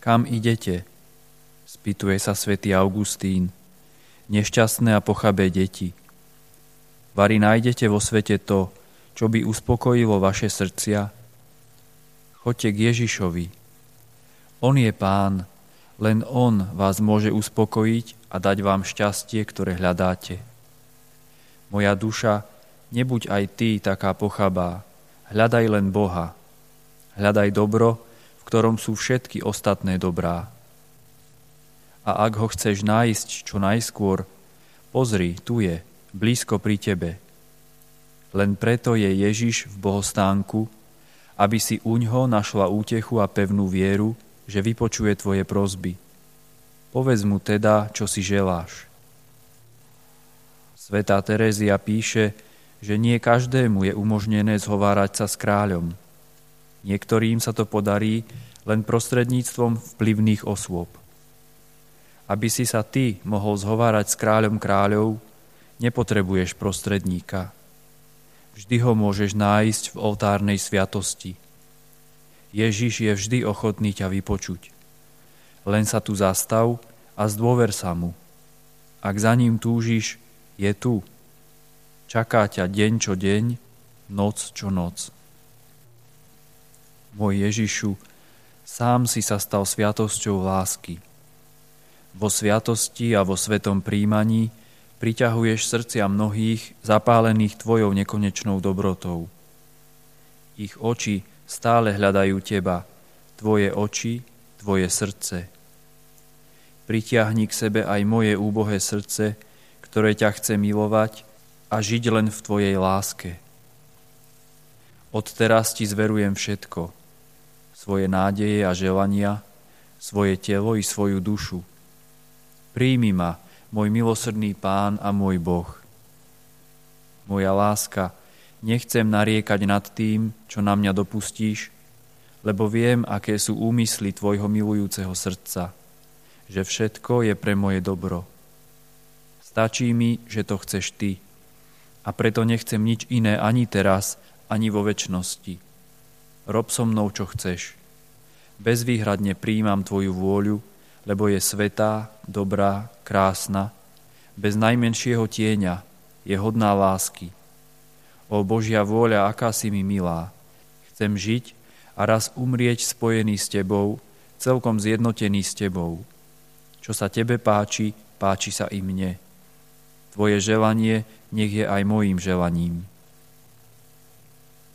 Kam idete? Spýtuje sa svätý Augustín. Nešťastné a pochabé deti. Vary nájdete vo svete to, čo by uspokojilo vaše srdcia? Choďte k Ježišovi. On je pán, len on vás môže uspokojiť a dať vám šťastie, ktoré hľadáte. Moja duša, nebuď aj ty taká pochabá, hľadaj len Boha. Hľadaj dobro, ktorom sú všetky ostatné dobrá. A ak ho chceš nájsť čo najskôr, pozri, tu je, blízko pri tebe. Len preto je Ježiš v bohostánku, aby si uňho našla útechu a pevnú vieru, že vypočuje tvoje prozby. Povedz mu teda, čo si želáš. Svetá Terézia píše, že nie každému je umožnené zhovárať sa s kráľom. Niektorým sa to podarí len prostredníctvom vplyvných osôb. Aby si sa ty mohol zhovárať s kráľom kráľov, nepotrebuješ prostredníka. Vždy ho môžeš nájsť v oltárnej sviatosti – Ježiš je vždy ochotný ťa vypočuť. Len sa tu zastav a zdôver sa mu. Ak za ním túžiš, je tu. Čaká ťa deň čo deň, noc čo noc. Môj Ježišu, sám si sa stal sviatosťou lásky. Vo sviatosti a vo svetom príjmaní priťahuješ srdcia mnohých zapálených Tvojou nekonečnou dobrotou. Ich oči stále hľadajú teba, tvoje oči, tvoje srdce. Pritiahni k sebe aj moje úbohé srdce, ktoré ťa chce milovať a žiť len v tvojej láske. Odteraz ti zverujem všetko, svoje nádeje a želania, svoje telo i svoju dušu. Príjmi ma, môj milosrdný Pán a môj Boh. Moja láska, Nechcem nariekať nad tým, čo na mňa dopustíš, lebo viem, aké sú úmysly tvojho milujúceho srdca, že všetko je pre moje dobro. Stačí mi, že to chceš ty a preto nechcem nič iné ani teraz, ani vo väčšnosti. Rob so mnou, čo chceš. Bezvýhradne príjmam tvoju vôľu, lebo je svetá, dobrá, krásna, bez najmenšieho tieňa, je hodná lásky – O Božia vôľa, aká si mi milá. Chcem žiť a raz umrieť spojený s Tebou, celkom zjednotený s Tebou. Čo sa Tebe páči, páči sa i mne. Tvoje želanie nech je aj mojim želaním.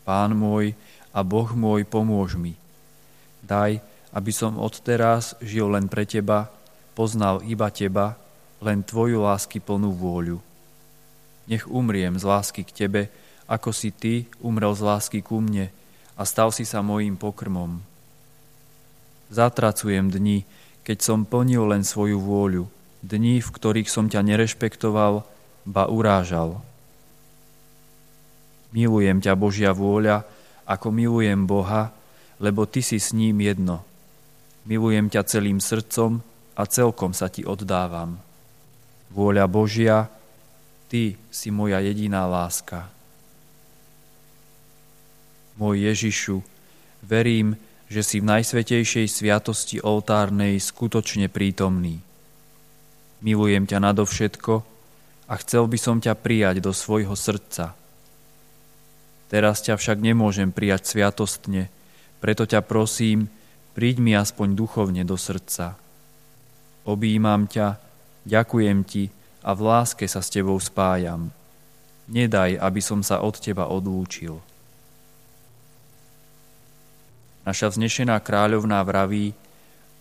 Pán môj a Boh môj, pomôž mi. Daj, aby som odteraz žil len pre Teba, poznal iba Teba, len Tvoju lásky plnú vôľu. Nech umriem z lásky k Tebe, ako si Ty umrel z lásky ku mne a stal si sa mojím pokrmom. Zatracujem dni, keď som plnil len svoju vôľu, dni, v ktorých som ťa nerešpektoval, ba urážal. Milujem ťa, Božia vôľa, ako milujem Boha, lebo Ty si s ním jedno. Milujem ťa celým srdcom a celkom sa Ti oddávam. Vôľa Božia, Ty si moja jediná láska. Môj Ježišu, verím, že si v najsvetejšej sviatosti oltárnej skutočne prítomný. Milujem ťa nadovšetko a chcel by som ťa prijať do svojho srdca. Teraz ťa však nemôžem prijať sviatostne, preto ťa prosím, príď mi aspoň duchovne do srdca. Obímam ťa, ďakujem ti a v láske sa s tebou spájam. Nedaj, aby som sa od teba odlúčil. Naša vznešená kráľovná vraví,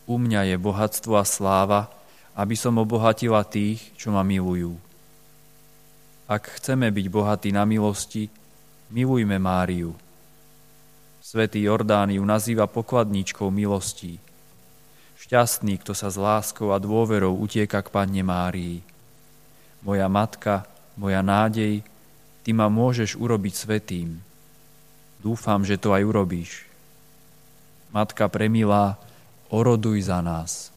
u mňa je bohatstvo a sláva, aby som obohatila tých, čo ma milujú. Ak chceme byť bohatí na milosti, milujme Máriu. Svetý Jordán ju nazýva pokladníčkou milostí. Šťastný, kto sa s láskou a dôverou utieka k Panne Márii. Moja matka, moja nádej, ty ma môžeš urobiť svetým. Dúfam, že to aj urobíš. Matka premilá, oroduj za nás.